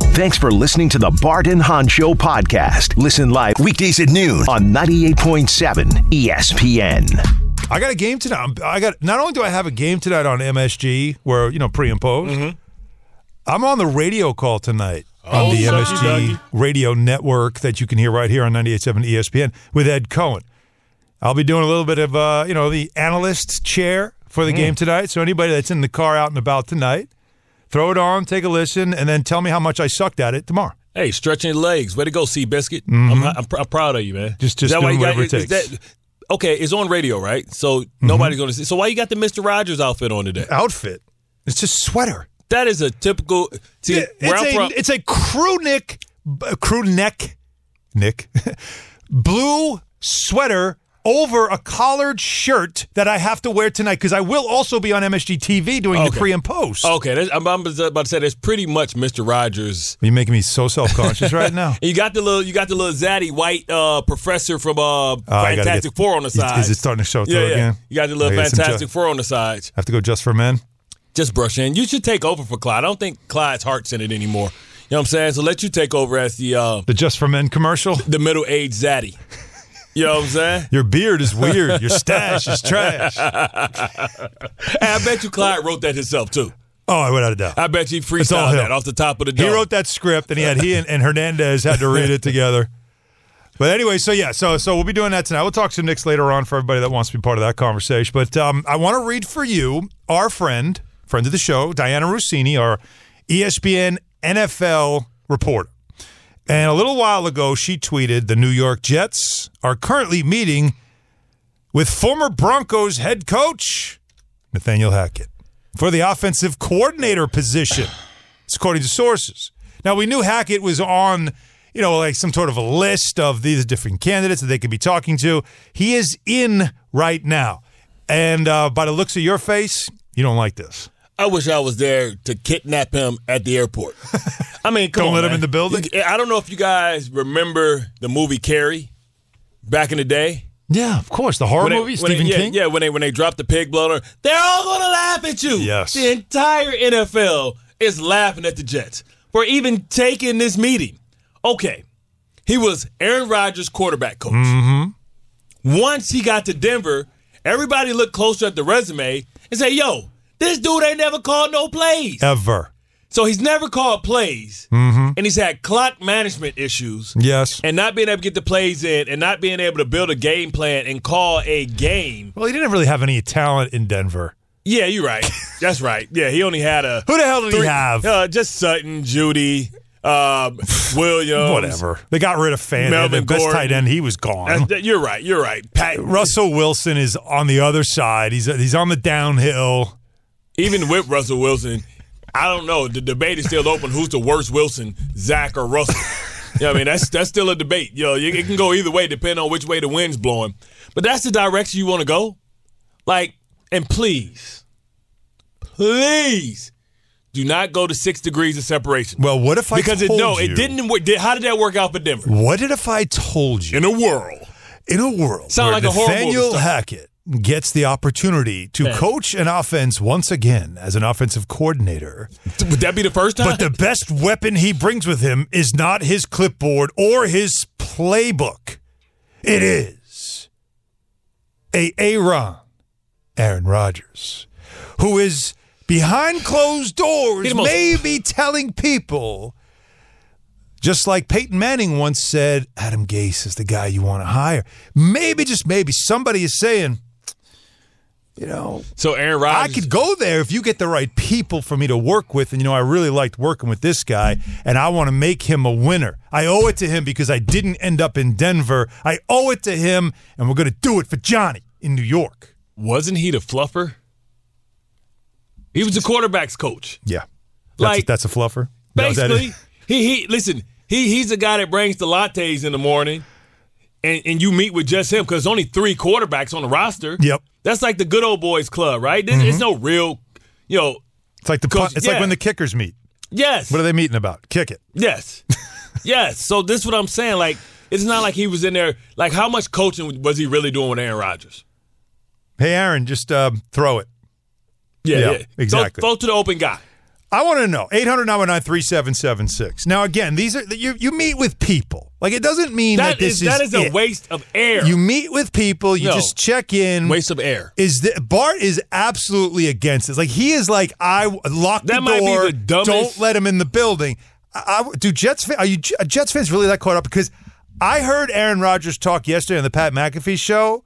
Thanks for listening to the Bart and Hahn Show podcast. Listen live weekdays at noon on 98.7 ESPN. I got a game tonight. I'm- got not only do I have a game tonight on MSG where you know pre and post. Mm-hmm. I'm on the radio call tonight on Oh, the sucky MSG ducky. radio network that you can hear right here on 98.7 ESPN with Ed Cohen. I'll be doing a little bit of uh, you know the analyst chair for the Mm. game tonight. So anybody that's in the car out and about tonight, throw it on, take a listen, and then tell me how much I sucked at it tomorrow. Hey, stretching your legs. Way to go, Seabiscuit. I'm, I'm, pr- I'm proud of you, man. Mm-hmm. Just- just doing whatever it is takes. that- okay, it's on radio, right? So Mm-hmm. nobody's going to see. So why you got the Mister Rogers outfit on today? Outfit. It's just sweater. That is a typical. See, It- it's a from, it's a crew neck crew neck Nick blue sweater over a collared shirt that I have to wear tonight because I will also be on MSG TV doing the pre and post. okay, I'm, I'm about to say that's pretty much Mister Rogers. You're making me so self conscious right now. You got the little, you got the little zaddy white uh, professor from uh, Oh, Fantastic get- Four on the side. Is it starting to show through yeah, yeah. again? You got the little gotta get some Fantastic Four on the sides. I have to go just for men. Just brush in. You should take over for Clyde. I don't think Clyde's heart's in it anymore. You know what I'm saying? So let you take over as the uh, The just for men commercial. the middle aged zaddy. You know what I'm saying? Your beard is weird. Your stash is trash. I bet you Clyde wrote that himself too. Oh, without a doubt. I bet you all freestyled that off the top of the He wrote that script, and he had he and, and Hernandez had to read it together. But anyway, so yeah, so so we'll be doing that tonight. We'll talk to Knicks later on for everybody that wants to be part of that conversation. But um, I want to read for you our friend, friend of the show, Dianna Russini, our ESPN NFL reporter. And a little while ago, she tweeted the New York Jets are currently meeting with former Broncos head coach Nathaniel Hackett for the offensive coordinator position. It's according to sources. Now we knew Hackett was on, you know, like some sort of a list of these different candidates that they could be talking to. He is in right now, and uh, by the looks of your face, you don't like this. I wish I was there to kidnap him at the airport. I mean, come Don't on, let him in the building? I don't know if you guys remember the movie Carrie back in the day. Yeah, of course, the horror When movie, they- Stephen yeah, King. Yeah, when they when they drop the pig blood, they're all gonna laugh at you. Yes. the entire NFL is laughing at the Jets for even taking this meeting. Okay, he was Aaron Rodgers' quarterback coach. Mm-hmm. Once he got to Denver, everybody looked closer at the resume and said, "Yo, this dude ain't never called no plays." Ever. So he's never called plays, and he's had clock management issues Yes. and not being able to get the plays in and not being able to build a game plan and call a game. Well, he didn't really have any talent in Denver. Yeah, you're right. That's right. Yeah, he only had a Who the hell did he have? Uh, just Sutton, Jeudy, um, Williams. Whatever. They got rid of Fant. Melvin the best tight end. He was gone. That's- that- you're right. You're right. Pat, Russell Wilson is on the other side. He's he's on the downhill. Even with Russell Wilson, I don't know. The debate is still open. Who's the worst Wilson, Zach or Russell? Yeah, I mean that's that's still a debate. Yo, you- it can go either way depending on which way the wind's blowing. But that's the direction you want to go. Like, and please, please, do not go to six degrees of separation. Well, what if I because it no, you, it didn't work. Did, how did that work out for Denver? What did if I told you In a whirl, in a world Sound like a horror Nathaniel. Hackett gets the opportunity to Yeah. coach an offense once again as an offensive coordinator, would that be the first time? but the best weapon he brings with him is not his clipboard or his playbook. It is a Aaron, Aaron Rodgers, who is behind closed doors, maybe telling people, just like Peyton Manning once said, Adam Gase is the guy you want to hire. Maybe, just maybe, somebody is saying, you know, so Aaron Rodgers, I could go there if you get the right people for me to work with. And, you know, I really liked working with this guy, and I want to make him a winner. I owe it to him because I didn't end up in Denver. I owe it to him, and we're going to do it for Johnny in New York. wasn't he the fluffer? He was the quarterback's coach. Yeah. That's, Like- that's a fluffer? That was that Basically, it? He he listen, he he's the guy that brings the lattes in the morning and, and you meet with just him because only three quarterbacks on the roster. Yep. That's like the good old boys club, right? There's It's no real, you know. It's like the Coach- it's like when the kickers meet. Yes. What are they meeting about? Kick it. Yes. yes. So this is what I'm saying. Like, it's not like he was in there. Like, how much coaching was he really doing with Aaron Rodgers? Hey, Aaron, just um, throw it. Yeah, exactly. Throw, throw to the open guy. I want to know 800 3776. Now, again, these are you. You meet with people. Like it doesn't mean that, That this is that is a it. waste of air. You meet with people. You No. just check in. waste of air. Is the, Bart is absolutely against this? Like he is like I lock the That might be door. the dumbest- Don't let him in the building. I, I, do Jets fan, are you J- Jets fans really that caught up? Because I heard Aaron Rodgers talk yesterday on the Pat McAfee show,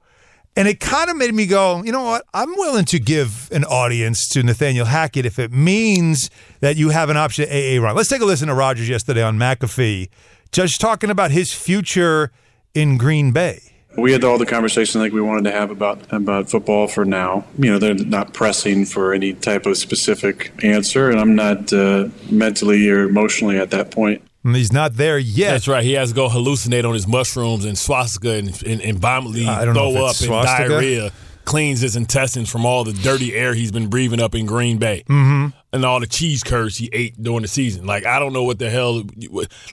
and it kind of made me go, you know what? I'm willing to give an audience to Nathaniel Hackett if it means that you have an option at AA Ron. Let's take a listen to Rodgers yesterday on McAfee, just talking about his future in Green Bay. We had all the conversation like we wanted to have about about football for now. You know, they're not pressing for any type of specific answer, and I'm not uh, mentally or emotionally at that point. And he's not there yet. That's right. He has to go hallucinate on his mushrooms and ayahuasca and, and, and violently I don't know throw up and diarrhea. Cleans his intestines from all the dirty air he's been breathing up in Green Bay mm-hmm. and all the cheese curds he ate during the season. Like I don't know what the hell.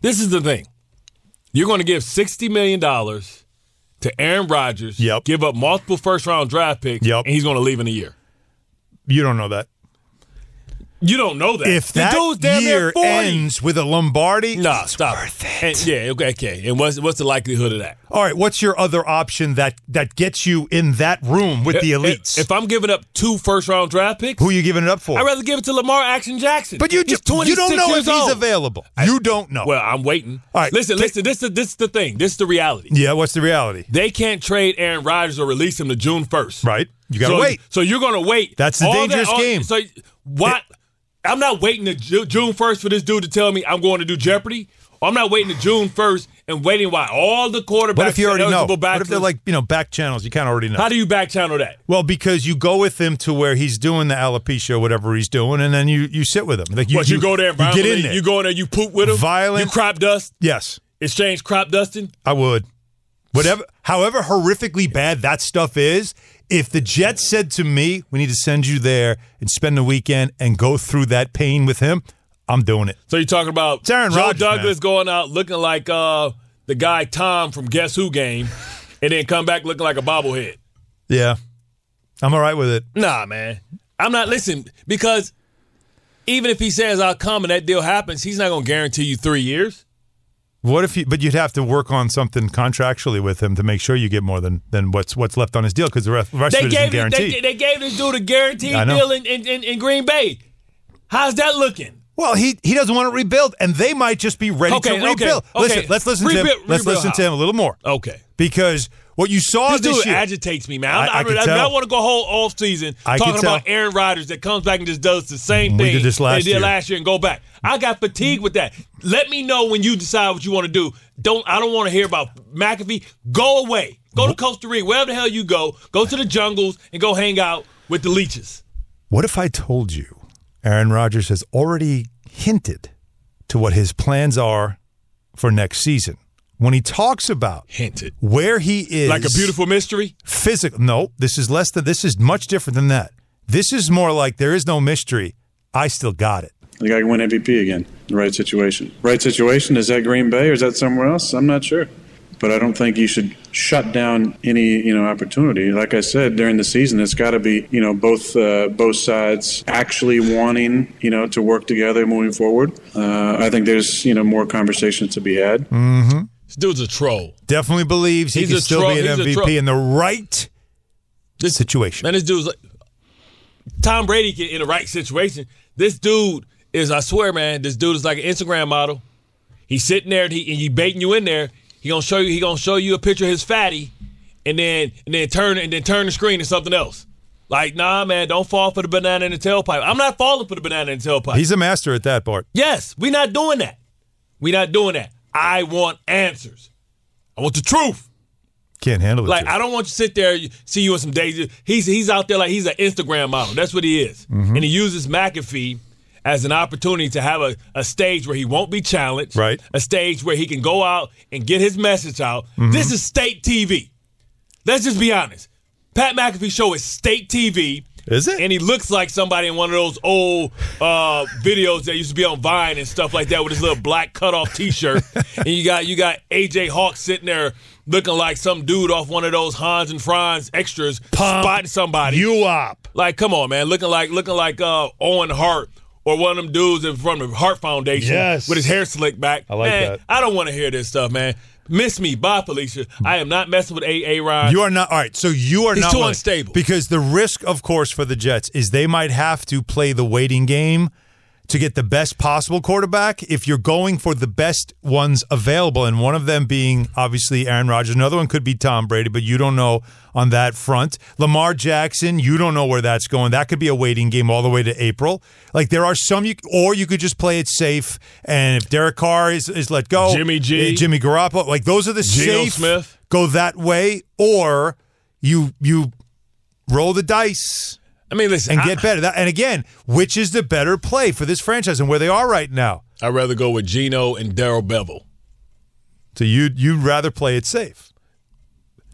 This is the thing. You're going to give sixty million dollars to Aaron Rodgers. Yep. Give up multiple first round draft picks. Yep. And he's going to leave in a year. You don't know that. You don't know that. If The that damn year ends with a Lombardi, it's stop. worth it. And- yeah, okay, okay. And what's what's the likelihood of that? All right, what's your other option that that gets you in that room with the elites? If, I'm giving up two first round draft picks, Who are you giving it up for? I'd rather give it to Lamar Action Jackson. but you just you don't 26 know if he's old. available. you don't know. Well, I'm waiting. All right, listen, take- listen. This is this is the thing. This is the reality. yeah, what's the reality? They can't trade Aaron Rodgers or release him to June first. Right, you got to so, wait. So you're going to wait. That's the All dangerous all- game. So what? I'm not waiting to Ju- June first for this dude to tell me I'm going to do Jeopardy. I'm not waiting to June first and waiting while all the quarterbacks What if you already know? back What if they're like you know back channels? You kind of already know. How do you back channel that? well, because you go with him to where he's doing the alopecia, whatever he's doing, and then you you sit with him. Like you, What you, go there and you get in there. You go in there, you poop with him. Violent- You crop dust. yes, Exchange crop dusting. I would. Whatever, however horrifically bad that stuff is, if the Jets said to me, "We need to send you there and spend the weekend and go through that pain with him," I'm doing it. So you're talking about It's Aaron Joe Rodgers, Douglas man. going out looking like uh, the guy Tom from Guess Who game, and then come back looking like a bobblehead. Yeah, I'm all right with it. Nah, man. I'm not listening because even if he says I'll come and that deal happens, he's not going to guarantee you three years. What if you? But you'd have to work on something contractually with him to make sure you get more than than what's what's left on his deal because the rest, the rest They of it gave, guaranteed. they, they gave this dude a guaranteed deal in, in, in Green Bay. How's that looking? Well, he he doesn't want to rebuild, and they might just be ready Okay, to okay, rebuild. okay. Listen, let's listen to Rebuild- him. Let's listen to him a little more Okay. because what you saw This this, dude year. agitates me, man. I- I, I I, I, tell. want to go whole off season talking about Aaron Rodgers that comes back and just does the same We thing did this last they did year. last year and go back. I got fatigued with that. Let me know when you decide what you want to do. Don't I don't want to hear about McAfee. Go away. Go to Costa Rica, wherever the hell you go. Go to the jungles and go hang out with the leeches. What if I told you Aaron Rodgers has already hinted to what his plans are for next season? When he talks about Hinted. where he is, Like a beautiful mystery. physical. No, this is less than. This is much different than that. This is more like there is no mystery. I still got it. The guy can win MVP again. The right situation. Right situation is that Green Bay or is that somewhere else? I'm not sure. But I don't think you should shut down any you know opportunity. Like I said during the season, it's got to be you know both uh, both sides actually wanting you know to work together moving forward. Uh, I think there's you know more conversations to be had. This dude's a troll. Definitely believes he He's can a still troll- be an he's a. MVP in the right This situation. Man, this dude's like Tom Brady can in the right situation. This dude is, I swear, man, this dude is like an Instagram model. He's sitting there and he and he baiting you in there. He gonna show you. He gonna show you a picture of his fatty, and then and then turn and then turn the screen to something else. Like, nah, man, don't fall for the banana in the tailpipe. I'm not falling for the banana in the tailpipe. He's a master at that, Bart. yes, we not doing that. We not doing that. I want answers. I want the truth. Can't handle it. Like I don't want you to sit there, see you in some days. He's he's out there like he's an Instagram model. That's what he is, Mm-hmm. and he uses McAfee as an opportunity to have a, a stage where he won't be challenged, Right. A stage where he can go out and get his message out. Mm-hmm. This is state TV. Let's just be honest. Pat McAfee show is state TV. Is it? And he looks like somebody in one of those old uh, videos that used to be on Vine and stuff like that with his little black cutoff T-shirt. and you got you got AJ Hawk sitting there looking like some dude off one of those Hans and Franz extras, spotting somebody. You up. like, come on, man, looking like looking like uh, Owen Hart or one of them dudes in front of Hart Foundation Yes. with his hair slicked back. I like man, that. I don't want to hear this stuff, man. Miss me, bye, Felicia. I am not messing with A. A. Rod. You are not all right. So you are He's not too willing- unstable. because the risk, of course, for the Jets is they might have to play the waiting game to get the best possible quarterback. If you're going for the best ones available, and one of them being obviously Aaron Rodgers, another one could be Tom Brady, but you don't know on that front. Lamar Jackson, you don't know where that's going. That could be a waiting game all the way to April. Like there are some, you or you could just play it safe. And if Derek Carr is, is let go, Jimmy G. eh, Jimmy Garoppolo, like those are the Geno safe Smith. go that way, or you you roll the dice I mean, listen, and I- get better. That, and again, which is the better play for this franchise and where they are right now? I'd rather go with Geno and Darrell Bevell. So you you'd rather play it safe.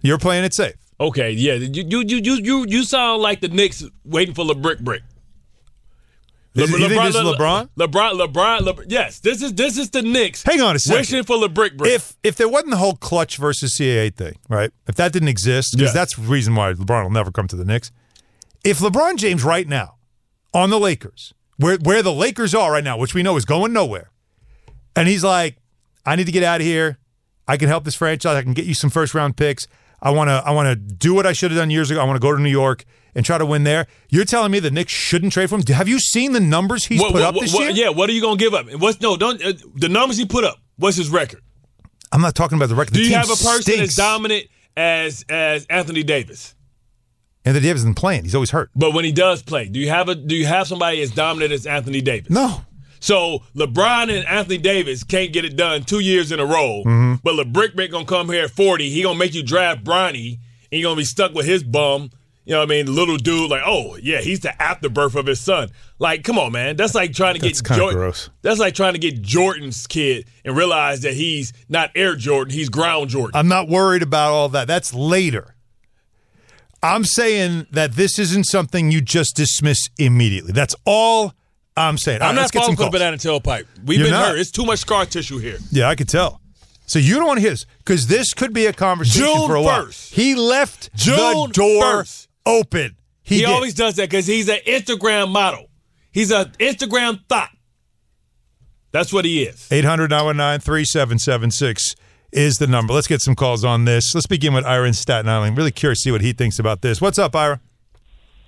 You're playing it safe. Okay, yeah, you you you you you, sound like the Knicks waiting for the brick brick. Is it- you think this is Le- LeBron? LeBron, LeBron, LeBron. Yes, this is this is the Knicks. Hang on a second. Wishing for the brick brick. If if there wasn't the whole Klutch versus CAA thing, right? If that didn't exist, because Yeah. that's the reason why LeBron will never come to the Knicks. If LeBron James right now on the Lakers, where where the Lakers are right now, which we know is going nowhere, and he's like, I need to get out of here. I can help this franchise. I can get you some first round picks. I want to I want to do what I should have done years ago. I want to go to New York and try to win there. You're telling me the Knicks shouldn't trade for him? Have you seen the numbers he's What- put what- up this what- year? Yeah, what are you gonna give up? What's no? Don't uh, the numbers he put up? What's his record? I'm not talking about the record. Do The you team have a person stinks. as dominant as as Anthony Davis? Anthony Davis isn't playing. He's always hurt. But when he does play, do you have a do you have somebody as dominant as Anthony Davis? No. So LeBron and Anthony Davis can't get it done two years in a row. Mm-hmm. But LeBrick Brick gonna come here at 40. He gonna make you draft Bronny, and you're gonna be stuck with his bum. You know what I mean? Little dude, like, oh yeah, he's the afterbirth of his son. Like, come on, man. That's like trying to That's get Jordan. gross. That's like trying to get Jordan's kid and realize that he's not Air Jordan, he's ground Jordan. I'm not worried about all that. That's later. I'm saying that this isn't something you just dismiss immediately. That's all I'm saying. I'm right, not falling for banana tailpipe. We've You're been not. hurt. It's too much scar tissue here. Yeah, I could tell. So you don't want to hear this because this could be a conversation June for a while. 1st. He left the door 1st. open. He, He, always does that because he's an Instagram model. He's an Instagram thought. That's what he is. 800 919 3776 is the number. Let's get some calls on this. Let's begin with Ira in Staten Island. Really curious to see what he thinks about this. What's up, Ira?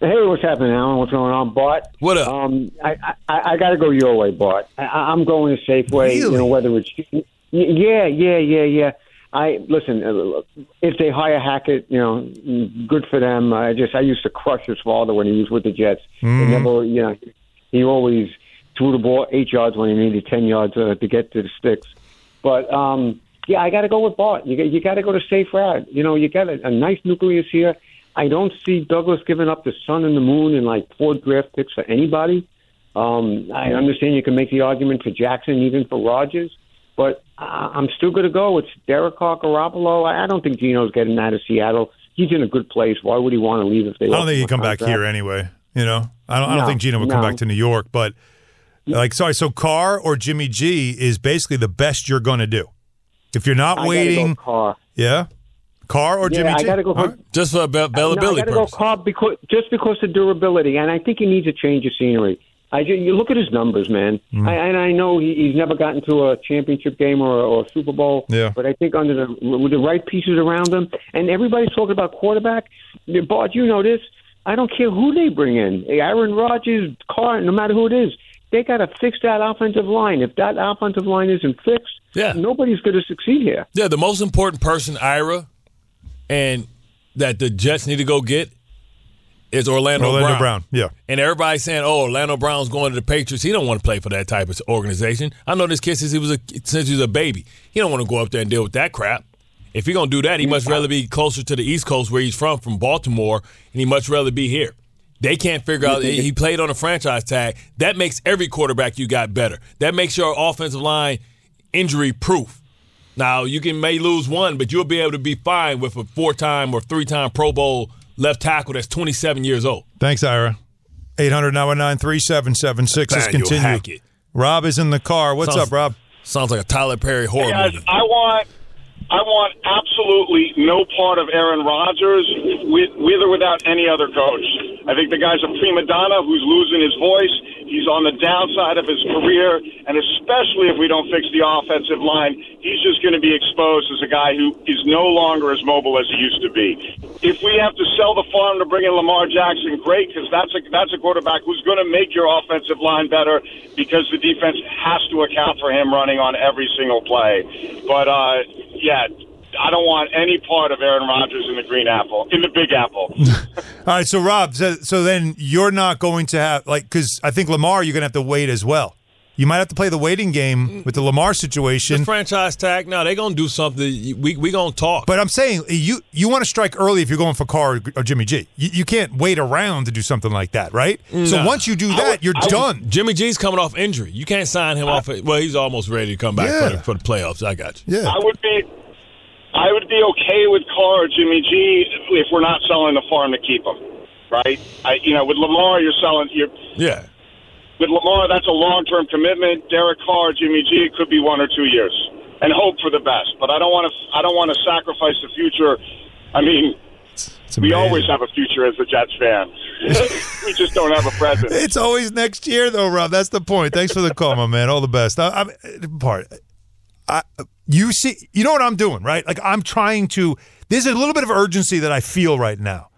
Hey, what's happening, Alan? What's going on, Bart? What up? Um, I I, I got to go your way, Bart. I, I'm going a safe way. You know, whether it's yeah, yeah, yeah, yeah. I listen. uh, If they hire Hackett, you know, good for them. I just I used to crush his father when he was with the Jets. He never, you know, he always threw the ball eight yards when he needed ten yards uh, to get to the sticks. But um, yeah, I got to go with Bart. You got, you got to go to safe route. You know, you got a, a nice nucleus here. I don't see Douglas giving up the sun and the moon and like four draft picks for anybody. Um, I understand you can make the argument for Jackson, even for Rodgers, but I- I'm still going to go. It's Derek Carr, Garoppolo. I I don't think Geno's getting out of Seattle. He's in a good place. Why would he want to leave if they? I don't think he'd come back here anyway. You know, I don't, I don't No, think Gino would come back to New York. But like, sorry, so Carr or Jimmy G is basically the best you're going to do. If you're not I waiting, go Carr. yeah, car or Yeah, Jimmy I G. gotta go All for- right. Just for No, I availability got to go purposes. Carr because just because of durability, and I think he needs a change of scenery. I ju- you look at his numbers, man, Mm. I, and I know he, he's never gotten to a championship game or, or a Super Bowl. Yeah. But I think under the with the right pieces around him, and everybody's talking about quarterback. Bart, you know this. I don't care who they bring in, Aaron Rodgers, Carr, no matter who it is. They got to fix that offensive line. If that offensive line isn't fixed, Yeah. nobody's going to succeed here. Yeah, the most important person, Ira, and that the Jets need to go get is Orlando, Orlando Brown. Brown. Yeah. And everybody's saying, "Oh, Orlando Brown's going to the Patriots. He don't want to play for that type of organization." I know this kid since he was a since he was a baby. He don't want to go up there and deal with that crap. If he's gonna do that, he much rather be closer to the East Coast where he's from, from Baltimore, and he much rather be here. They can't figure out. He played on a franchise tag. That makes every quarterback you got better. That makes your offensive line injury proof. Now you can may lose one, but you'll be able to be fine with a four-time or three-time Pro Bowl left tackle that's 27 years old. Thanks, Ira. 800 919 3776 is Nathaniel continue. Hackett. Rob is in the car. What's Sounds- up, Rob? Sounds like a Tyler Perry horror Guys, movie. I want, I want absolutely no part of Aaron Rodgers, with, with or without any other coach. I think the guy's a prima donna who's losing his voice. He's on the downside of his career, and especially if we don't fix the offensive line, he's just going to be exposed as a guy who is no longer as mobile as he used to be. If we have to sell the farm to bring in Lamar Jackson, great, because that's a that's a quarterback who's going to make your offensive line better because the defense has to account for him running on every single play. But uh, yeah. I don't want any part of Aaron Rodgers in the Green Apple, in the Big Apple. All right, so Rob, so, so then you're not going to have like because I think Lamar, you're going to have to wait as well. You might have to play the waiting game with the Lamar situation. The franchise tag. No, they're gonna do something. We we gonna talk. But I'm saying you you want to strike early if you're going for Carr or Jimmy G. You, you can't wait around to do something like that, right? So once you do that, you're done. Jimmy G's coming off injury. You can't sign him off. Well, he's almost ready to come back for, the, for the playoffs. I got you. Yeah. I would be, I would be okay with Carr or Jimmy G if we're not selling the farm to keep him, right? I, you know, with Lamar, you're selling. You're, Yeah. with Lamar, that's a long-term commitment. Derek Carr, Jimmy G, it could be one or two years, and hope for the best. But I don't want to. I don't want to sacrifice the future. I mean, we always have a future as a Jets fan. we just don't have a present. It's always next year, though, Rob. That's the point. Thanks for the call, my man. All the best. I, I'm part. I, you see, you know what I'm doing, right? Like I'm trying to. There's a little bit of urgency that I feel right now,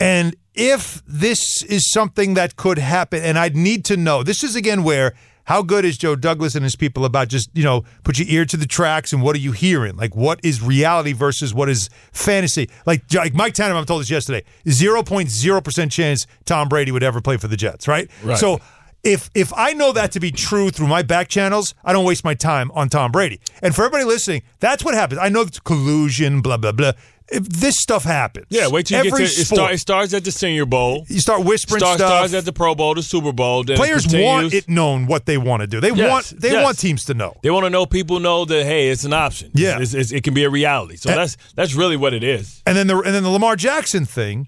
and if this is something that could happen, and I'd need to know. This is again where. How good is Joe Douglas and his people about just, you know, put your ear to the tracks and what are you hearing? Like, what is reality versus what is fantasy? Like, like Mike Tannenbaum told us yesterday 0.0% chance Tom Brady would ever play for the Jets, right? Right. So if if I know that to be true through my back channels, I don't waste my time on Tom Brady. And for everybody listening, that's what happens. I know it's collusion, blah blah blah. If this stuff happens, Yeah. Wait till you every get to it. sport, Start, it starts at the Senior Bowl. you start whispering Start, stuff. starts at the Pro Bowl, the Super Bowl. Then Players continues. want it known what they want to do. They Yes, want they yes. want teams to know. They want to know people know that hey, it's an option. Yeah. It's- it's- it can be a reality. So And- that's that's really what it is. And then the and then the Lamar Jackson thing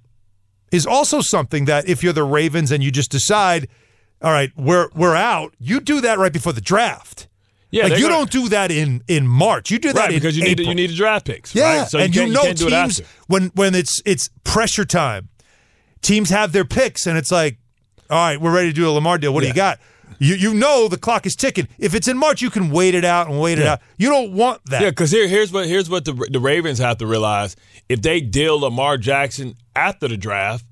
is also something that if you're the Ravens and you just decide, all right, we're we're out, you do that right before the draft. Yeah, like you gonna- don't do that in in March. You do that right in because you need April. you need the draft picks. Yeah, right? so and you, you, know you can't do it teams when when it's it's pressure time, teams have their picks, and it's like, all right, we're ready to do a Lamar deal. What do you got? You you know the clock is ticking. If it's in March, you can wait it out and wait it out. You don't want that. Yeah, because here, here's what here's what the the Ravens have to realize: if they deal Lamar Jackson after the draft,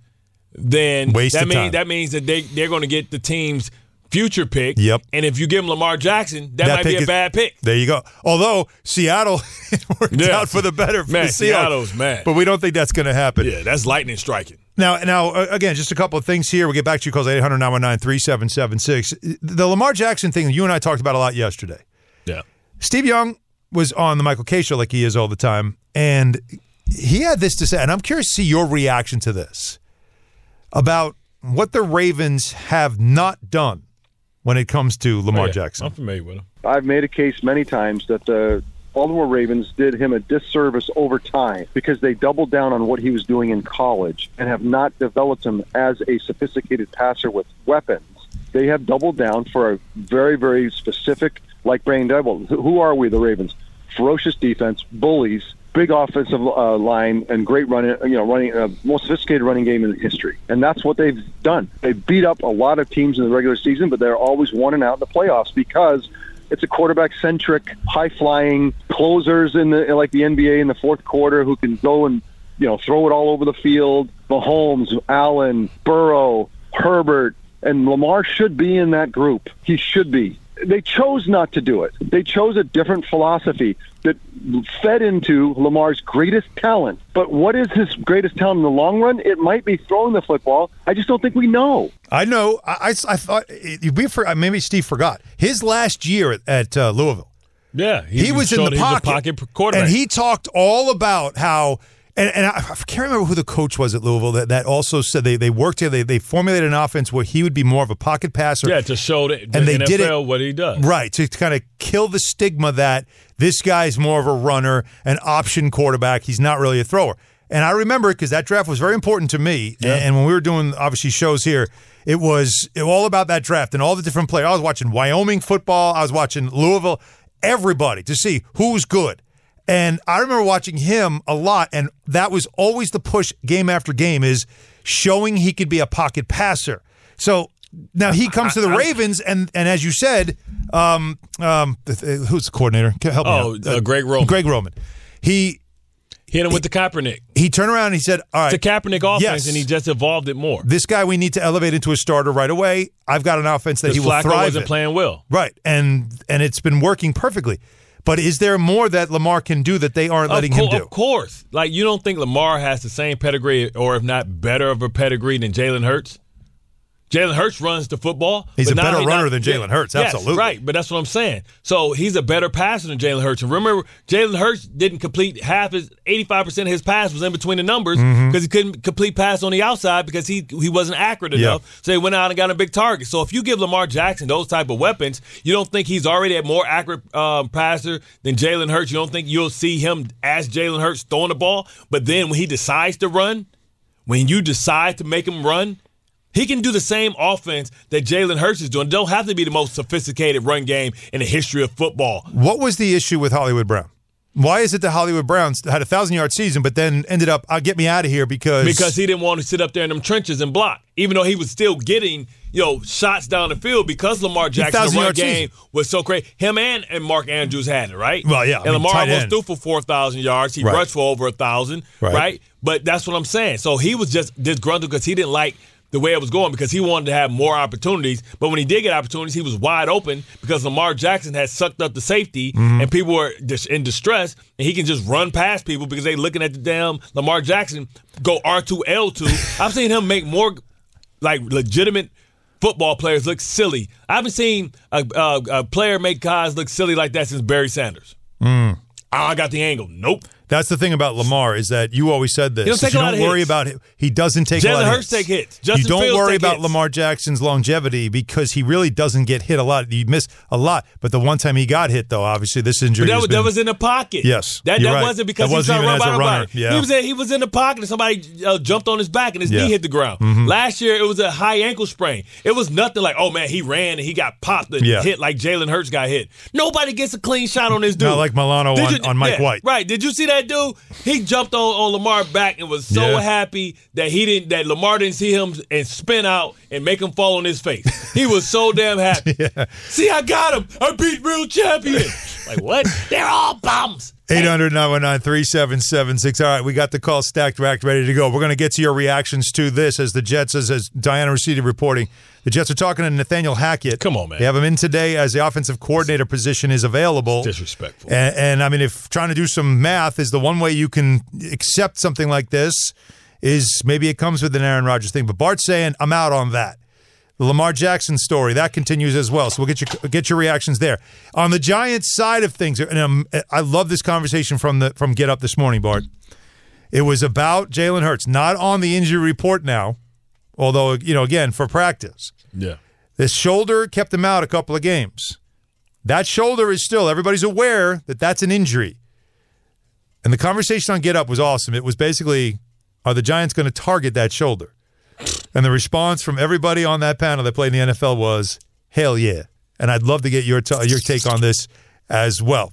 then Waste that means time. that means that they they're going to get the team's future pick. Yep. And if you give them Lamar Jackson, that, might be a is- bad pick. There you go. Although Seattle worked Yeah. out for the better for Man, Seattle's mad. but we don't think that's going to happen. Yeah, that's lightning striking. Now, now uh, again, just a couple of things here. We'll get back to you calls 800 919 3776. The Lamar Jackson thing, you and I talked about a lot yesterday. Yeah. Steve Young was on the Michael Kay show like he is all the time, and he had this to say, and I'm curious to see your reaction to this about what the Ravens have not done when it comes to Lamar Oh, Yeah, Jackson. I'm familiar with him. I've made a case many times that the Baltimore Ravens did him a disservice over time because they doubled down on what he was doing in college and have not developed him as a sophisticated passer with weapons. They have doubled down for a very, very specific, like Brain Devil. Who are we, the Ravens? Ferocious defense, bullies, big offensive uh, line, and great running. You know, running uh, most sophisticated running game in history, and that's what they've done. They beat up a lot of teams in the regular season, but they're always one and out in the playoffs because it's a quarterback centric, high flying closers in the like the NBA in the fourth quarter who can go and you know throw it all over the field. Mahomes, Allen, Burrow, Herbert, and Lamar should be in that group. He should be. They chose not to do it. They chose a different philosophy that fed into Lamar's greatest talent. But what is his greatest talent in the long run? It might be throwing the football. I just don't think we know. I know. I, I, I thought we for, maybe Steve forgot his last year at, at uh, Louisville. Yeah, He, was in the he was a pocket, pocket quarterback. and he talked all about how And, and I, I can't remember who the coach was at Louisville that, that also said they, they worked together. They, they formulated an offense where he would be more of a pocket passer. Yeah, to show that And they NFL did it- what he does. Right, to kind of kill the stigma that this guy's more of a runner, an option quarterback. He's not really a thrower. And I remember because that draft was very important to me. And, and when we were doing obviously shows here, it was all about that draft and all the different players. I was watching Wyoming football, I was watching Louisville, everybody to see who's good. And I remember watching him a lot, and that was always the push game after game is showing he could be a pocket passer. So now he comes to the Ravens, and and as you said, um, um, who's the coordinator? Help Oh, me out. uh, Greg Roman. Greg Roman. He Hit him with the Kaepernick. he turned around and he said, "All right, It's a Kaepernick offense, Yes. and he just evolved it more. this guy we need to elevate into a starter right away. I've got an offense that he will Flacco thrive wasn't in. playing well. Right, and and it's been working perfectly. But is there more that Lamar can do that they aren't letting of, him do? Of course. Like, you don't think Lamar has the same pedigree, or if not better of a pedigree than Jalen Hurts? Jalen Hurts runs the football. He's a better runner not- than Jalen Hurts, Yes, absolutely. right, but that's what I'm saying. So he's a better passer than Jalen Hurts. And remember, Jalen Hurts didn't complete half his 85% of his pass was in between the numbers because Mm-hmm. he couldn't complete pass on the outside because he he wasn't accurate Yeah. enough. So he went out and got a big target. So if you give Lamar Jackson those type of weapons, you don't think he's already a more accurate um, passer than Jalen Hurts. You don't think you'll see him as Jalen Hurts throwing the ball. But then when he decides to run, when you decide to make him run, he can do the same offense that Jalen Hurts is doing. Don't have to be the most sophisticated run game in the history of football. What was the issue with Hollywood Brown? Why is it that Hollywood Browns had a thousand yard season, but then ended up, I'll get me out of here because Because he didn't want to sit up there in them trenches and block, even though he was still getting you know shots down the field because Lamar Jackson's run game season. was so great. Him and, and Mark Andrews had it right. Well, yeah, I and mean, Lamar almost end. threw for four thousand yards. He Right. rushed for over a thousand. Right. Right. But that's what I'm saying. So he was just disgruntled because he didn't like. The way it was going because he wanted to have more opportunities, but when he did get opportunities, he was wide open because Lamar Jackson had sucked up the safety Mm-hmm. and people were dis- in distress, and he can just run past people because they looking at the damn Lamar Jackson go R two L two. I've seen him make more like legitimate football players look silly. I haven't seen a, a, a player make guys look silly like that since Barry Sanders. Mm. Oh, I got the angle. Nope. That's the thing about Lamar is that you always said this. He don't take you a lot don't of worry hits. about it. He doesn't take a Jalen lot of Hurts take hits. Justin you don't Fields worry take about hits. Lamar Jackson's longevity because he really doesn't get hit a lot. He missed a lot, but the one time he got hit, though, obviously this injury. But that was, been- that was in the pocket. Yes, that, that right. wasn't because That he was wasn't trying to run a by runner. Yeah. He was in, he was in the pocket and somebody uh, jumped on his back and his Yeah. knee hit the ground. Mhm. Last year it was a high ankle sprain. It was nothing like oh man he ran and he got popped and Yeah. hit like Jalen Hurts got hit. Nobody gets a clean shot on this dude. Not like Milano on- you- on Mike White. Right? Did you see that dude? He jumped on, on Lamar back and was so Yeah. happy that he didn't that Lamar didn't see him and spin out and make him fall on his face. He was so damn happy. See, I got him. I beat real champion. like what? They're all bums. 800 919 3776. All right, we got the call stacked, racked, ready to go. We're going to get to your reactions to this as the Jets, as, as Dianna Russini reporting. The Jets are talking to Nathaniel Hackett. Come on, man. They have him in today as the offensive coordinator position is available. Disrespectful. And, and I mean, if trying to do some math is the one way you can accept something like this, is maybe it comes with an Aaron Rodgers thing. But Bart's saying, I'm out on that. The Lamar Jackson story that continues as well. So we'll get your get your reactions there. On the Giants side of things, and um, I love this conversation from the from Get Up this morning, Bart. It was about Jalen Hurts, not on the injury report now, although you know again for practice. Yeah. This shoulder kept him out a couple of games. That shoulder is still everybody's aware that that's an injury. And the conversation on Get Up was awesome. It was basically, are the Giants going to target that shoulder? And the response from everybody on that panel that played in the NFL was, "Hell yeah!" And I'd love to get your t- your take on this as well.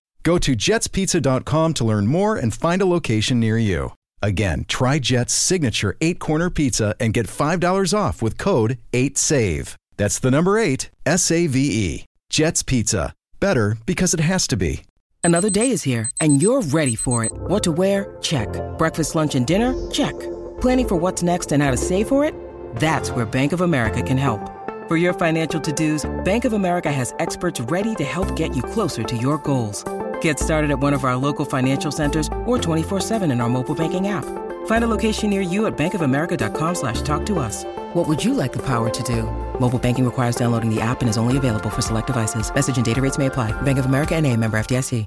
Go to jetspizza.com to learn more and find a location near you. Again, try Jet's signature eight corner pizza and get $5 off with code 8SAVE. That's the number eight, S A V E. Jet's Pizza. Better because it has to be. Another day is here, and you're ready for it. What to wear? Check. Breakfast, lunch, and dinner? Check. Planning for what's next and how to save for it? That's where Bank of America can help. For your financial to dos, Bank of America has experts ready to help get you closer to your goals. Get started at one of our local financial centers or 24-7 in our mobile banking app. Find a location near you at bankofamerica.com slash talk to us. What would you like the power to do? Mobile banking requires downloading the app and is only available for select devices. Message and data rates may apply. Bank of America and a member FDIC.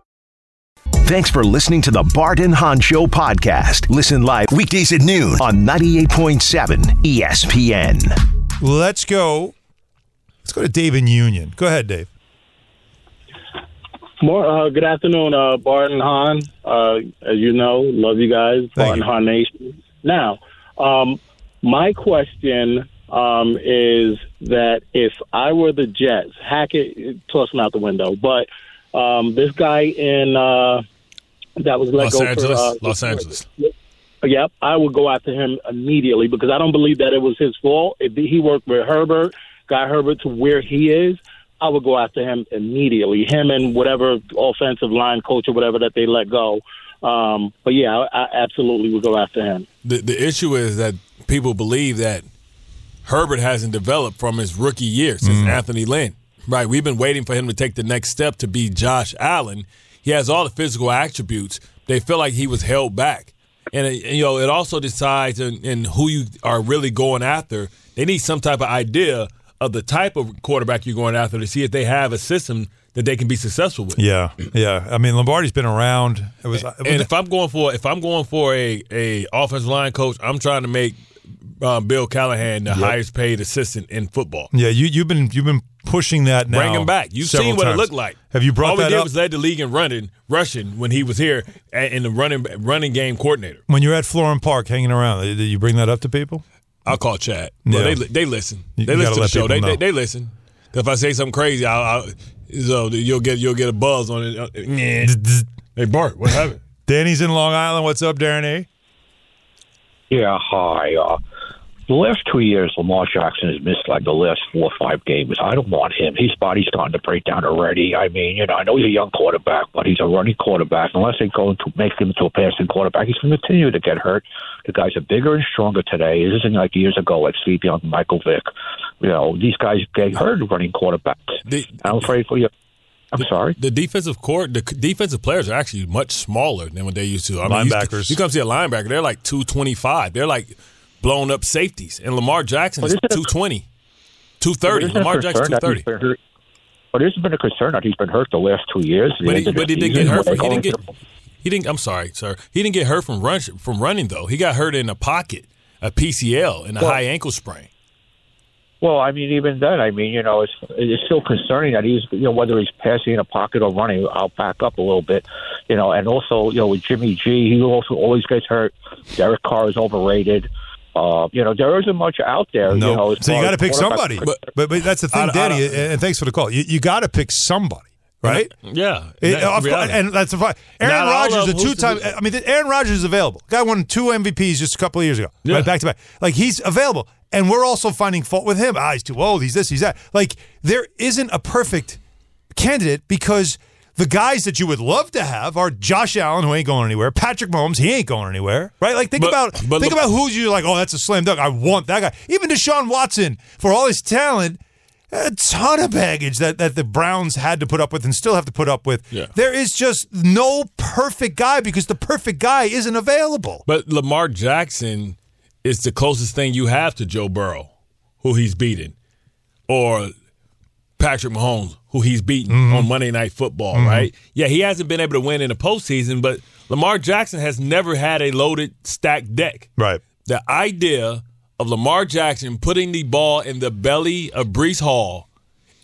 Thanks for listening to the Barton and Hahn Show podcast. Listen live weekdays at noon on 98.7 ESPN. Let's go. Let's go to Dave in Union. Go ahead, Dave. More, uh, good afternoon, uh, Bart and Hahn. Uh, as you know, love you guys, Bart and Hahn Nation. Now, um, my question um, is that if I were the Jets, Hackett, toss him out the window, but um, this guy in uh, that was let Los go Angeles. for uh, Los Angeles. Yep, I would go after him immediately because I don't believe that it was his fault. If he worked with Herbert, got Herbert to where he is, I would go after him immediately. Him and whatever offensive line coach or whatever that they let go. Um, but yeah, I, I absolutely would go after him. The the issue is that people believe that Herbert hasn't developed from his rookie year since Mm. Anthony Lynn. Right, we've been waiting for him to take the next step to be Josh Allen. He has all the physical attributes. They feel like he was held back, and, it, and, you know it also decides in, in who you are really going after. They need some type of idea of the type of quarterback you're going after to see if they have a system that they can be successful with. Yeah, yeah. I mean, Lombardi's been around. It was, it was And if I'm going for if I'm going for a a offensive line coach, I'm trying to make um, Bill Callahan the Yep. highest paid assistant in football. yeah. You you've been you've been pushing that now. Bring him back. You've seen what times. it looked like. Have you brought All we that did up was led the league in running, rushing when he was here in the running running game coordinator. when you're at Florham Park hanging around? Did you bring that up to people? I'll call Chad. Well, Yeah. they they listen. They you listen gotta the show. They, they they listen. If I say something crazy, I'll, I'll so you'll get you'll get a buzz on it. Uh, hey Bart, what happened? Danny's in Long Island. What's up, Darren A? Yeah, hi. Uh, the last two years, Lamar Jackson has missed like the last four or five games. I don't want him. His body's starting to break down already. I mean, you know, I know he's a young quarterback, but he's a running quarterback. Unless they go to make him into a passing quarterback, he's going to continue to get hurt. The guys are bigger and stronger today. This isn't like years ago, like Sleepy on Michael Vick. You know, these guys get hurt running quarterbacks. I'm afraid for you. I'm sorry. The defensive court, the defensive players are actually much smaller than what they used to. I mean, you- Linebackers. You, come see a linebacker, they're like two twenty five. They're like blown up safeties, and Lamar Jackson Well, is isn't it- two twenty. Two thirty. Isn't it Lamar Jackson concern two that thirty. he's been hurt? But it hasn't been a concern that he's been hurt the last two years. But he, but he didn't get hurt. From, he didn't get. He didn't. I'm sorry, sir. He didn't get hurt from run, from running though. He got hurt in a pocket, a PCL, and a Well- high ankle sprain. Well, I mean, even then, I mean, you know, it's it's still concerning that he's, you know, whether he's passing in a pocket or running. I'll back up a little bit, you know, and also, you know, with Jimmy G, he also always gets hurt. Derek Carr is overrated. Uh, you know, there isn't much out there. No. You know, so you got to pick somebody. But, but that's the thing, I- I Danny. don't- and and thanks for the call. You, you got to pick somebody, right? Yeah, It- that's of course, and that's a fine. Aaron Not Rodgers, of a two-time. I mean, Aaron Rodgers is available. Guy won two MVPs just a couple of years ago, Yeah. right back to back. Like he's available, and we're also finding fault with him. Ah, he's too old. He's this. He's that. Like there isn't a perfect candidate because the guys that you would love to have are Josh Allen, who ain't going anywhere. Patrick Mahomes, he ain't going anywhere, right? Like think But- about but think look- about who you like. Oh, that's a slam dunk. I want that guy. Even Deshaun Watson, for all his talent, a ton of baggage that, that the Browns had to put up with and still have to put up with. Yeah. There is just no perfect guy because the perfect guy isn't available. But Lamar Jackson is the closest thing you have to Joe Burrow, who he's beaten, or Patrick Mahomes, who he's beaten Mm-hmm. on Monday Night Football, right? Yeah, he hasn't been able to win in the postseason, but Lamar Jackson has never had a loaded, stacked deck. Right. The idea of Lamar Jackson putting the ball in the belly of Breece Hall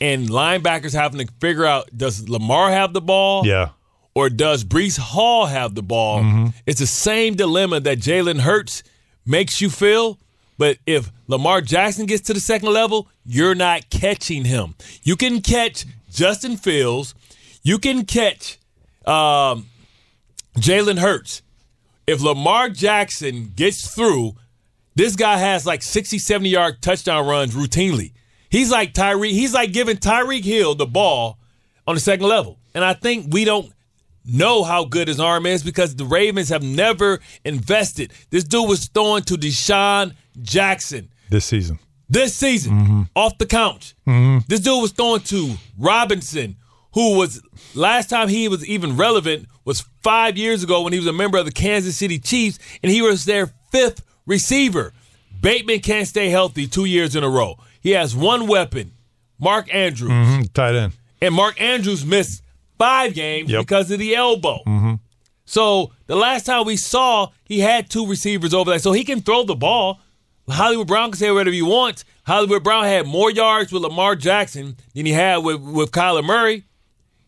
and linebackers having to figure out does Lamar have the ball? Yeah. or does Breece Hall have the ball? Mm-hmm. It's the same dilemma that Jalen Hurts makes you feel, But if Lamar Jackson gets to the second level, you're not catching him. You can catch Justin Fields. You can catch um, Jalen Hurts. If Lamar Jackson gets through, this guy has like 60, 70 yard touchdown runs routinely. He's like Tyreek. He's like giving Tyreek Hill the ball on the second level. And I think we don't know how good his arm is because the Ravens have never invested. This dude was throwing to DeSean Jackson this season. This season, Mm-hmm. off the couch. This dude was throwing to Robinson, who was last time he was even relevant was five years ago when he was a member of the Kansas City Chiefs, and he was their fifth receiver. Bateman can't stay healthy two years in a row. He has one weapon, Mark Andrews. Mhm, Tight end. And Mark Andrews missed five games Yep. because of the elbow. Mm-hmm. So the last time we saw, he had two receivers over there, so he can throw the ball. Hollywood Brown can say whatever he wants. Hollywood Brown had more yards with Lamar Jackson than he had with, with Kyler Murray.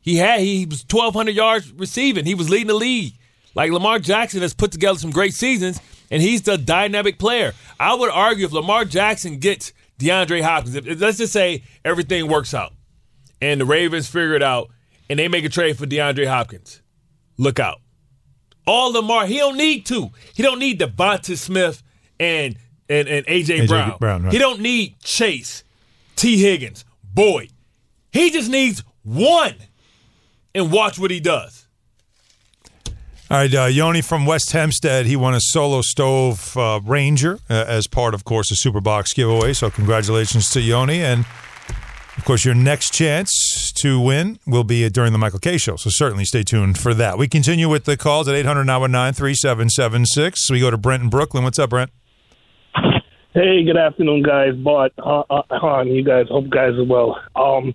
He had he was twelve hundred yards receiving. He was leading the league. Like Lamar Jackson has put together some great seasons, and he's the dynamic player. I would argue if Lamar Jackson gets DeAndre Hopkins, if, if- let's just say everything works out, and the Ravens figure it out, and they make a trade for DeAndre Hopkins, look out. All Lamar, he don't need to. He don't need Devonta Smith and and, and AJ, AJ Brown. Brown, right. He don't need Chase, Tee Higgins, Boyd. He just needs one, and watch what he does. All right, uh, Yoni from West Hempstead. He won a solo stove uh, Ranger uh, as part, of course, a Super Box giveaway. So, congratulations to Yoni. And, of course, your next chance to win will be during the Michael Kay show. So, certainly stay tuned for that. We continue with the calls at 800 919 3776. We go to Brent in Brooklyn. What's up, Brent? Hey, good afternoon, guys. Bart, uh, uh, Hahn, you guys, hope guys are well. Um,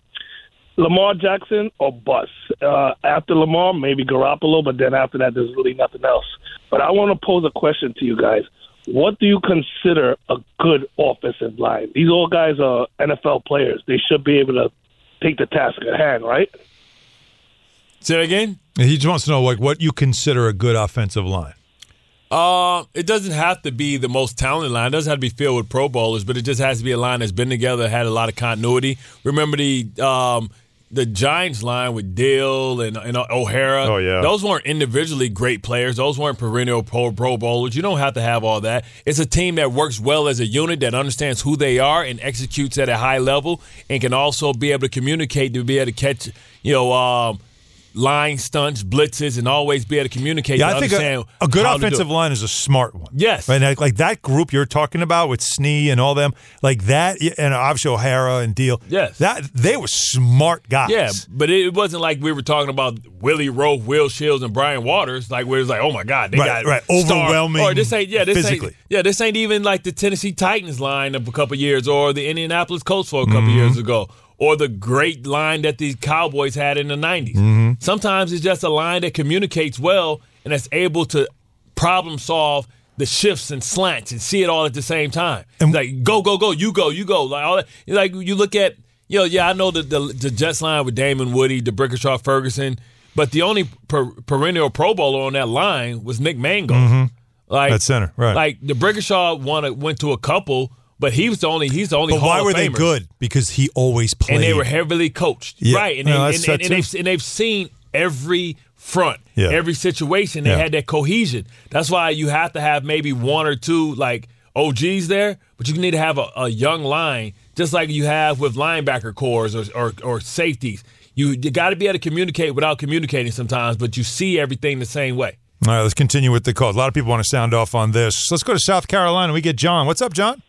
Lamar Jackson or bust? Uh, after Lamar, maybe Garoppolo, but then after that, there's really nothing else. But I want to pose a question to you guys. What do you consider a good offensive line? These all guys are NFL players. They should be able to take the task at hand, right? Say it again. He just wants to know, like, what you consider a good offensive line. Uh, it doesn't have to be the most talented line. It doesn't have to be filled with Pro Bowlers, but it just has to be a line that's been together, had a lot of continuity. Remember the um, the Giants line with Diehl and, and O'Hara. Oh, yeah. those weren't individually great players. Those weren't perennial Pro, pro Bowlers. You don't have to have all that. It's a team that works well as a unit that understands who they are and executes at a high level, and can also be able to communicate to be able to catch, you know. Um, Line stunts, blitzes, and always be able to communicate. Yeah, I think a, a good how to do offensive line is a smart one. Yes. Right, like, like that group you're talking about with Snee and all them, like that, and obviously O'Hara and Diehl. Yes. that they were smart guys. Yeah, but it wasn't like we were talking about Willie Roaf, Will Shields, and Brian Waters. Like where it's like, oh my God, they Right, got right. star- Overwhelming Or this ain't yeah, this physically. ain't yeah, this ain't even like the Tennessee Titans line of a couple years, or the Indianapolis Colts for a couple Mhm. years ago, or the great line that the Cowboys had in the 90s. Mm-hmm. Sometimes it's just a line that communicates well and that's able to problem solve the shifts and slants and see it all at the same time. like go, go, go, you go, you go. Like all that. Like you look at, you know, yeah, I know the the, the Jets line with Damien Woody, the Ferguson, but the only per, perennial Pro Bowler on that line was Nick Mangold. Mhm. Like At center, right. Like D'Brickashaw won a, went to a couple, but he was the only he's the only. But Hall why of were they good? Because he always played. And they were heavily coached, Yeah. right? And, No, they, and, and, and they've, and they've seen every front, Yeah. every situation. They Yeah. had that cohesion. That's why you have to have maybe one or two like OGs there, but you need to have a, a young line, just like you have with linebacker cores or or, or safeties. You, you got to be able to communicate without communicating sometimes, but you see everything the same way. All right, let's continue with the call. A lot of people want to sound off on this. Let's go to South Carolina. We get John. What's up, John?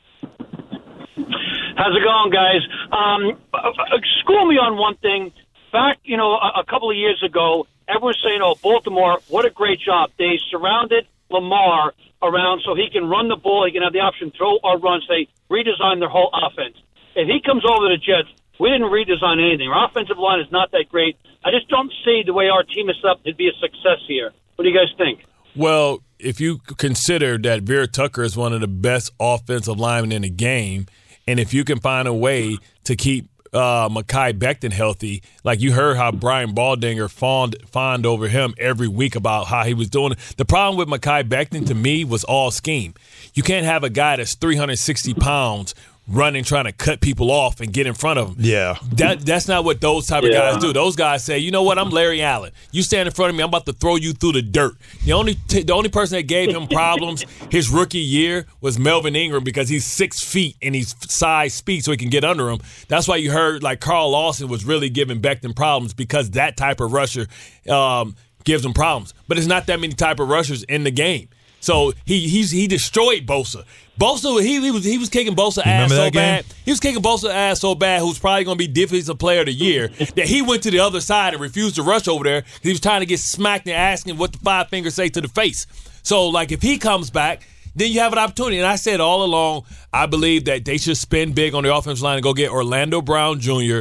How's it going, guys? Um, uh, uh, school me on one thing. Back, you know, a, couple of years ago, everyone's saying, "Oh, Baltimore, what a great job! They surrounded Lamar around so he can run the ball, he can have the option throw or run. So they redesigned their whole offense. If he comes over to the Jets, we didn't redesign anything. Our offensive line is not that great. I just don't see the way our team is set up to be a success here. What do you guys think? Well, if you consider that Vera Tucker is one of the best offensive linemen in the game, and if you can find a way to keep uh, Mekhi Becton healthy, like you heard how Brian Baldinger fawned, fawned over him every week about how he was doing. The problem with Mekhi Becton to me was all scheme. You can't have a guy that's 360 pounds running trying to cut people off and get in front of them. Yeah. That that's not what those type of Yeah. guys do. Those guys say, "You know what? I'm Larry Allen. You stand in front of me, I'm about to throw you through the dirt." The only t- the only person that gave him problems his rookie year was Melvin Ingram because he's 6 feet and he's size speed so he can get under him. That's why you heard like Carl Lawson was really giving Becton problems because that type of rusher um, gives him problems. But it's not that many type of rushers in the game. So he he's he destroyed Bosa. Bosa he, he was he was kicking Bosa ass so game? bad. He was kicking Bosa ass so bad, who's probably going to be defensive player of the year, that he went to the other side and refused to rush over there because he was trying to get smacked and asking what the five fingers say to the face. So, like, if he comes back, then you have an opportunity. And I said all along, I believe that they should spend big on the offensive line and go get Orlando Brown Jr.,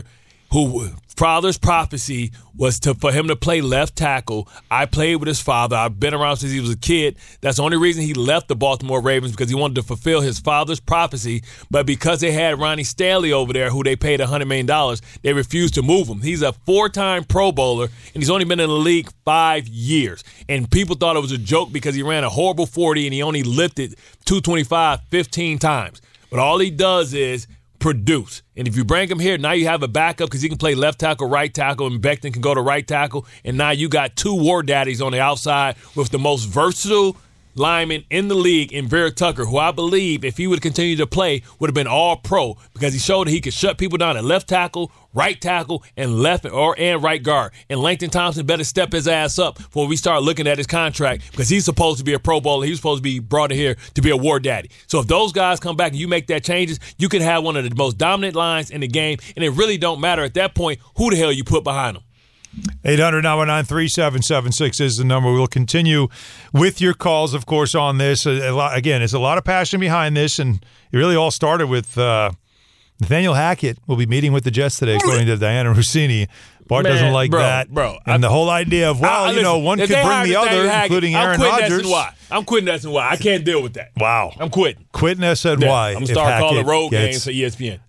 who father's prophecy was to for him to play left tackle. I played with his father. I've been around since he was a kid. That's the only reason he left the Baltimore Ravens because he wanted to fulfill his father's prophecy. But because they had Ronnie Stanley over there, who they paid $100 million, they refused to move him. He's a four time Pro Bowler, and he's only been in the league five years. And people thought it was a joke because he ran a horrible 40 and he only lifted 225 15 times. But all he does is produce. And if you bring him here, now you have a backup because he can play left tackle, right tackle, and Becton can go to right tackle. And now you got two war daddies on the outside with the most versatile lineman in the league in Vera Tucker, who I believe, if he would continue to play, would have been all pro because he showed that he could shut people down at left tackle, right tackle, and left or and right guard. And Laken Tomlinson better step his ass up before we start looking at his contract because he's supposed to be a Pro Bowler. He's supposed to be brought in here to be a war daddy. So if those guys come back and you make that changes, you could have one of the most dominant lines in the game, and it really don't matter at that point who the hell you put behind them. 800 3776 is the number. We'll continue with your calls, of course, on this. A, a lot, again, there's a lot of passion behind this, and it really all started with uh, Nathaniel Hackett will be meeting with the Jets today, according to Dianna Russini. Bart Man, doesn't like bro, that. bro, And the whole idea of, well, I- you know, one could bring the other, Hackett, including I'm Aaron quitting Rodgers. SNY. I'm quitting SNY. I can't deal with that. Wow. I'm quitting. Quitting SNY. Yeah, I'm if gonna start calling road games for ESPN.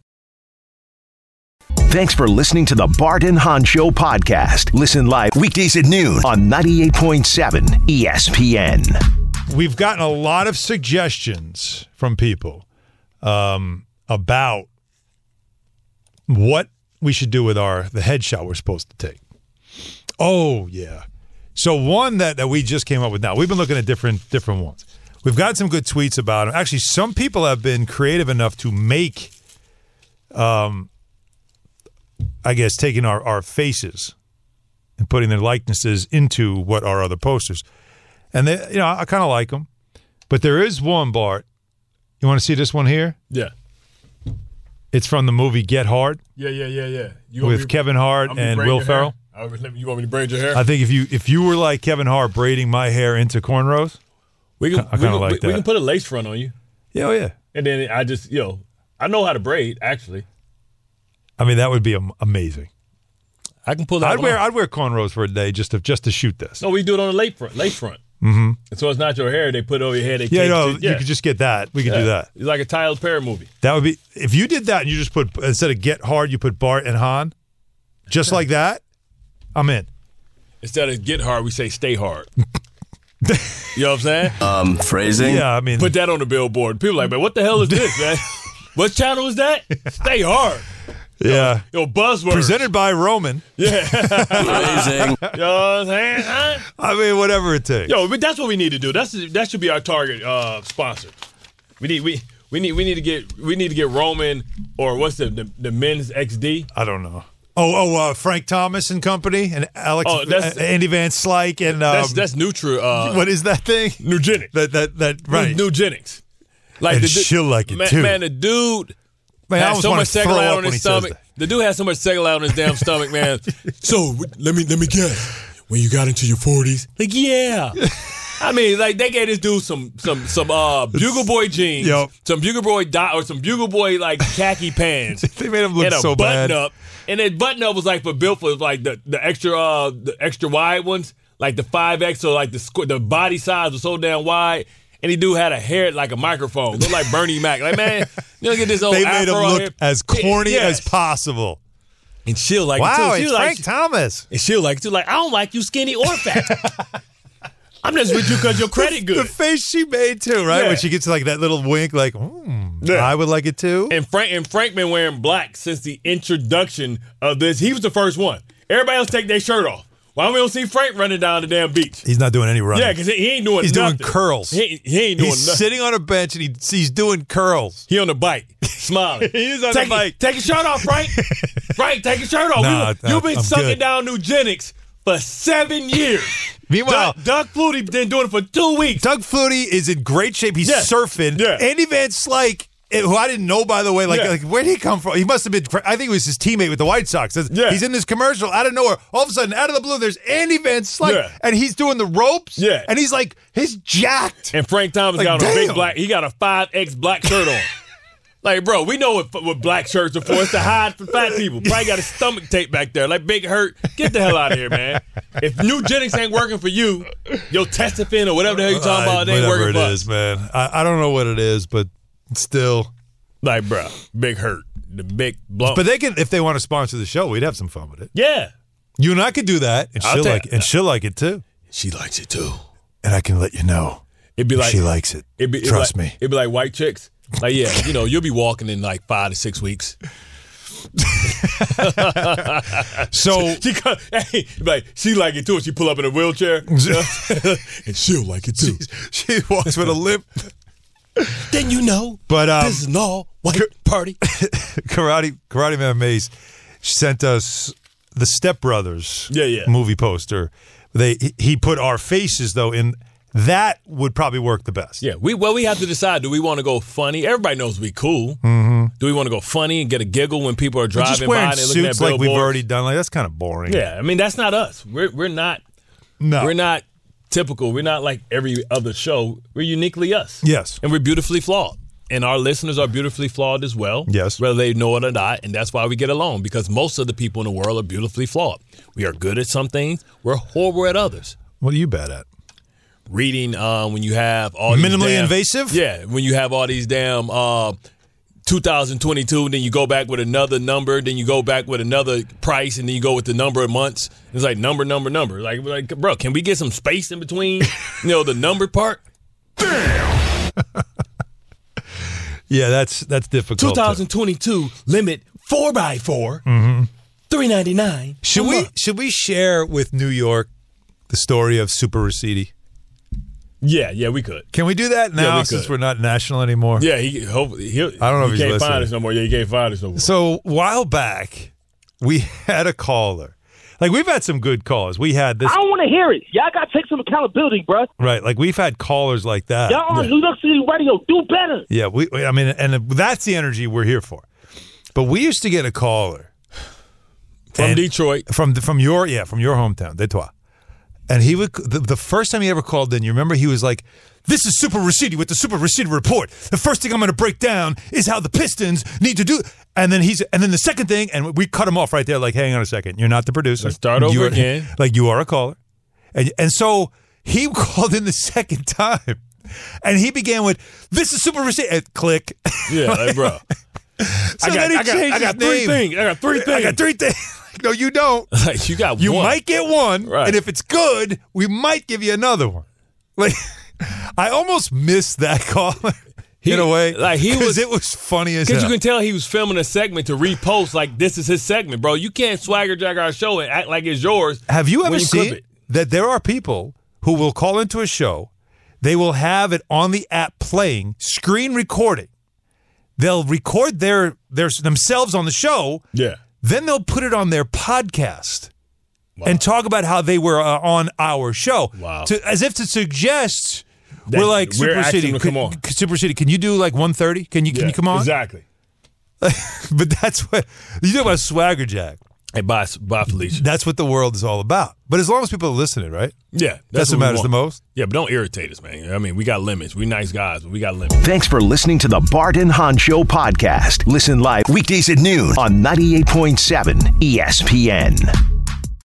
Thanks for listening to the Bart and Hahn Show podcast. Listen live weekdays at noon on 98.7 ESPN. We've gotten a lot of suggestions from people um, about what we should do with our the headshot we're supposed to take. Oh yeah. So one that, that we just came up with now. We've been looking at different different ones. We've got some good tweets about them. Actually, some people have been creative enough to make um I guess taking our, our faces and putting their likenesses into what are other posters. And they you know, I kind of like them. But there is one Bart. You want to see this one here? Yeah. It's from the movie Get Hard Yeah, yeah, yeah, yeah. You with me Kevin Hart and Will? Ferrell. I would- You want me to braid your hair? I think if you if you were like Kevin Hart braiding my hair into cornrows, we can, I we, kind can, of like we, that. we can put a lace front on you. yeah, oh yeah. And then I just, you know, I know how to braid, actually. I mean, that would be amazing. I can pull that I'd wear off. I'd wear cornrows for a day just to just to shoot this. No, we do it on the lace front. Lace front. Mm-hmm. And so it's not your hair. They put it over your head. They Yeah, no, it- you could just get that. We could do that. It's like a Tyler Perry movie. That would be if you did that and you just put instead of Get Hard, you put Bart and Hahn, just like that. I'm in. Instead of get hard, we say stay hard. you know what I'm saying? Um, phrasing. Yeah, I mean, Put that on the billboard. People are like, man, what the hell is this, man? what channel is that? Stay hard. Yeah. Yo, buzzword. Presented by Roman. Yeah. Phrasing. You know I'm saying? Huh? I mean, whatever it takes. Yo, but that's what we need to do. That's that should be our target uh, sponsor. We need we we need we need to get we need to get Roman or what's the the, the men's XD. I don't know. Oh, oh, uh, Frank Thomas and company, and Alex, Oh, that's- uh, Andy Van Slyke, and um, that's that's Nutra. Uh, what is that thing? Nugenix. That that that right? Nugenix. Like And du- she'll like it, man, too. Man, the dude Man, I had almost so much cellulite up on his stomach. The dude had so much cellulite on his damn stomach, man. So let me let me guess. When you got into your forties, like yeah. I mean, like they gave this dude some some some uh bugle boy jeans, Yup. some bugle boy dot or some bugle boy like khaki pants. They made him look and a so button bad. up, and then button up was like for built for like the the extra uh the extra wide ones, like the five X, or like the squ- the body size was so damn wide. And he dude had a hair like a microphone, looked like Bernie Mac. Like man, you look at this old They made him look here. as corny Yeah, as possible. And she'll like wow, it too. it's She'll like, Frank Thomas. And she'll like it too. Like, I don't like you skinny or fat. I'm just with you because your credit good. The face she made too, right? Yeah. When she gets like that little wink, like, mm, I would like it too. And Frank and Frank been wearing black since the introduction of this. He was the first one. Everybody else take their shirt off. Why we don't see Frank running down the damn beach? He's not doing any running. Yeah, because he ain't doing He's nothing. doing curls. He, ain't- he ain't doing He's nothing. sitting on a bench and he, he's doing curls. He on the bike, smiling. He is on take the bike. It, take your shirt off, Frank. Frank, take your shirt off. Nah, We- You've been I'm sucking good. down Nugenix for seven years. Meanwhile, Doug, Doug Flutie been doing it for two weeks. Doug Flutie is in great shape. He's Yeah. surfing. Yeah. Andy Van Slyke, eh, who I didn't know by the way, like, Yeah. like where did he come from? He must have been. I think it was his teammate with the White Sox. Yeah. He's in this commercial out of nowhere. All of a sudden, out of the blue, there's Andy Van Slyke, Yeah. and he's doing the ropes. Yeah. and he's like, he's jacked. And Frank Thomas Like, got on a big black. He got a five X black shirt on. like, bro, we know what, what black shirts are for. It's to hide from fat people. Probably got a stomach tape back there. Like Big Hurt, get the hell out of here, man. If Nugenix ain't working for you, your Testafin or whatever the hell you talking about, it ain't Whatever working it for is, man. I, I don't know what it is, but still. Like, bro, Big Hurt, the big blow. But they can, if they want to sponsor the show, we'd have some fun with it. yeah, You and I could do that, and I'll she'll tell- like, and she'll like it too. she likes it too. And I can let you know. It'd be like she likes it. It'd be, it'd Trust like, me. It'd be like white chicks. Like, yeah, you know, you'll be walking in like five to six weeks. So she co- hey, like she like it too. She pull up in a wheelchair, and she'll like it too. she walks with a limp. then you know, But um, this is an all white party. karate karate man Mace sent us the Step Brothers Yeah, yeah. movie poster. They he put our faces though in that would probably work the best. Yeah, we well we have to decide. Do we want to go funny? Everybody knows we cool. Mm-hmm. Do we want to go funny and get a giggle when people are driving just wearing by and they're looking at suits like we've already done, like that's kind of boring. Yeah, I mean that's not us. We're we're not. No. we're not typical. We're not like every other show. We're uniquely us. Yes. and we're beautifully flawed. And our listeners are beautifully flawed as well. Yes. whether they know it or not, and that's why we get along because most of the people in the world are beautifully flawed. We are good at some things. We're horrible at others. What are you bad at? Reading um, when you have all these Minimally damn- invasive? Yeah, when you have all these damn. Uh, 2022, then you go back with another number, then you go back with another price, and then you go with the number of months. It's like number, number, number. Like, like, bro, can we get some space in between? you know, the number part. Damn. Yeah, that's that's difficult. to- 2022 limit four by 4 Mhm. three ninety nine. Should we should we share with New York the story of Super Rosidi? Yeah, yeah, we could. Can we do that Yeah, now we since we're not national anymore? Yeah, he hope he. I don't know he if he's can't listening. find us no more. Yeah, he can't find us no more. So while back, we had a caller. Like we've had some good callers. We had this I don't want to hear it. Y'all got to take some accountability, bruh. right. Like we've had callers like that. Y'all on New York City radio. Do better. Yeah, we. I mean, and that's the energy we're here for. But we used to get a caller From Detroit, from from your yeah from your hometown, Detroit, and he would the, the first time he ever called in. You remember he was like, "This is Super Rashidi with the Super Rashidi report. The first thing I'm going to break down is how the Pistons need to do." And then he's and then the second thing, and we cut him off right there. Like, hang on a second, you're not the producer. Let's start over You are- again. Like you are a caller, and and so he called in the second time. And he began with, "This is Super Rashidi." Click. Yeah, like, bro. So I got, I got, I got three name. things. I got three things. I got three things. No, you don't. You got You one. might get one, Right. and if it's good, we might give you another one. Like, I almost missed that caller in a way, like, he was- it was funny as Because you can tell he was filming a segment to repost like this is his segment, bro. You can't swagger jack our show and act like it's yours. Have you ever clip seen that there are people who will call into a show, they will have it on the app playing, screen recording. They'll record their their themselves on the show. Yeah. Then they'll put it on their podcast and talk about how they were uh, on our show. Wow. To, as if to suggest That we're like we're Super City. come Can- on. Super City, can you do like 130? Can you can you come on? Exactly. but that's what you talk about swagger jack. Hey, bye, bye, Felicia. That's what the world is all about. But as long as people are listening, right? Yeah, That's what we matters the most. Yeah, but don't irritate us, man. I mean, we got limits. We nice guys, but we got limits. Thanks for listening to the Barton and Hahn Show podcast. Listen live weekdays at noon on 98.7 ESPN.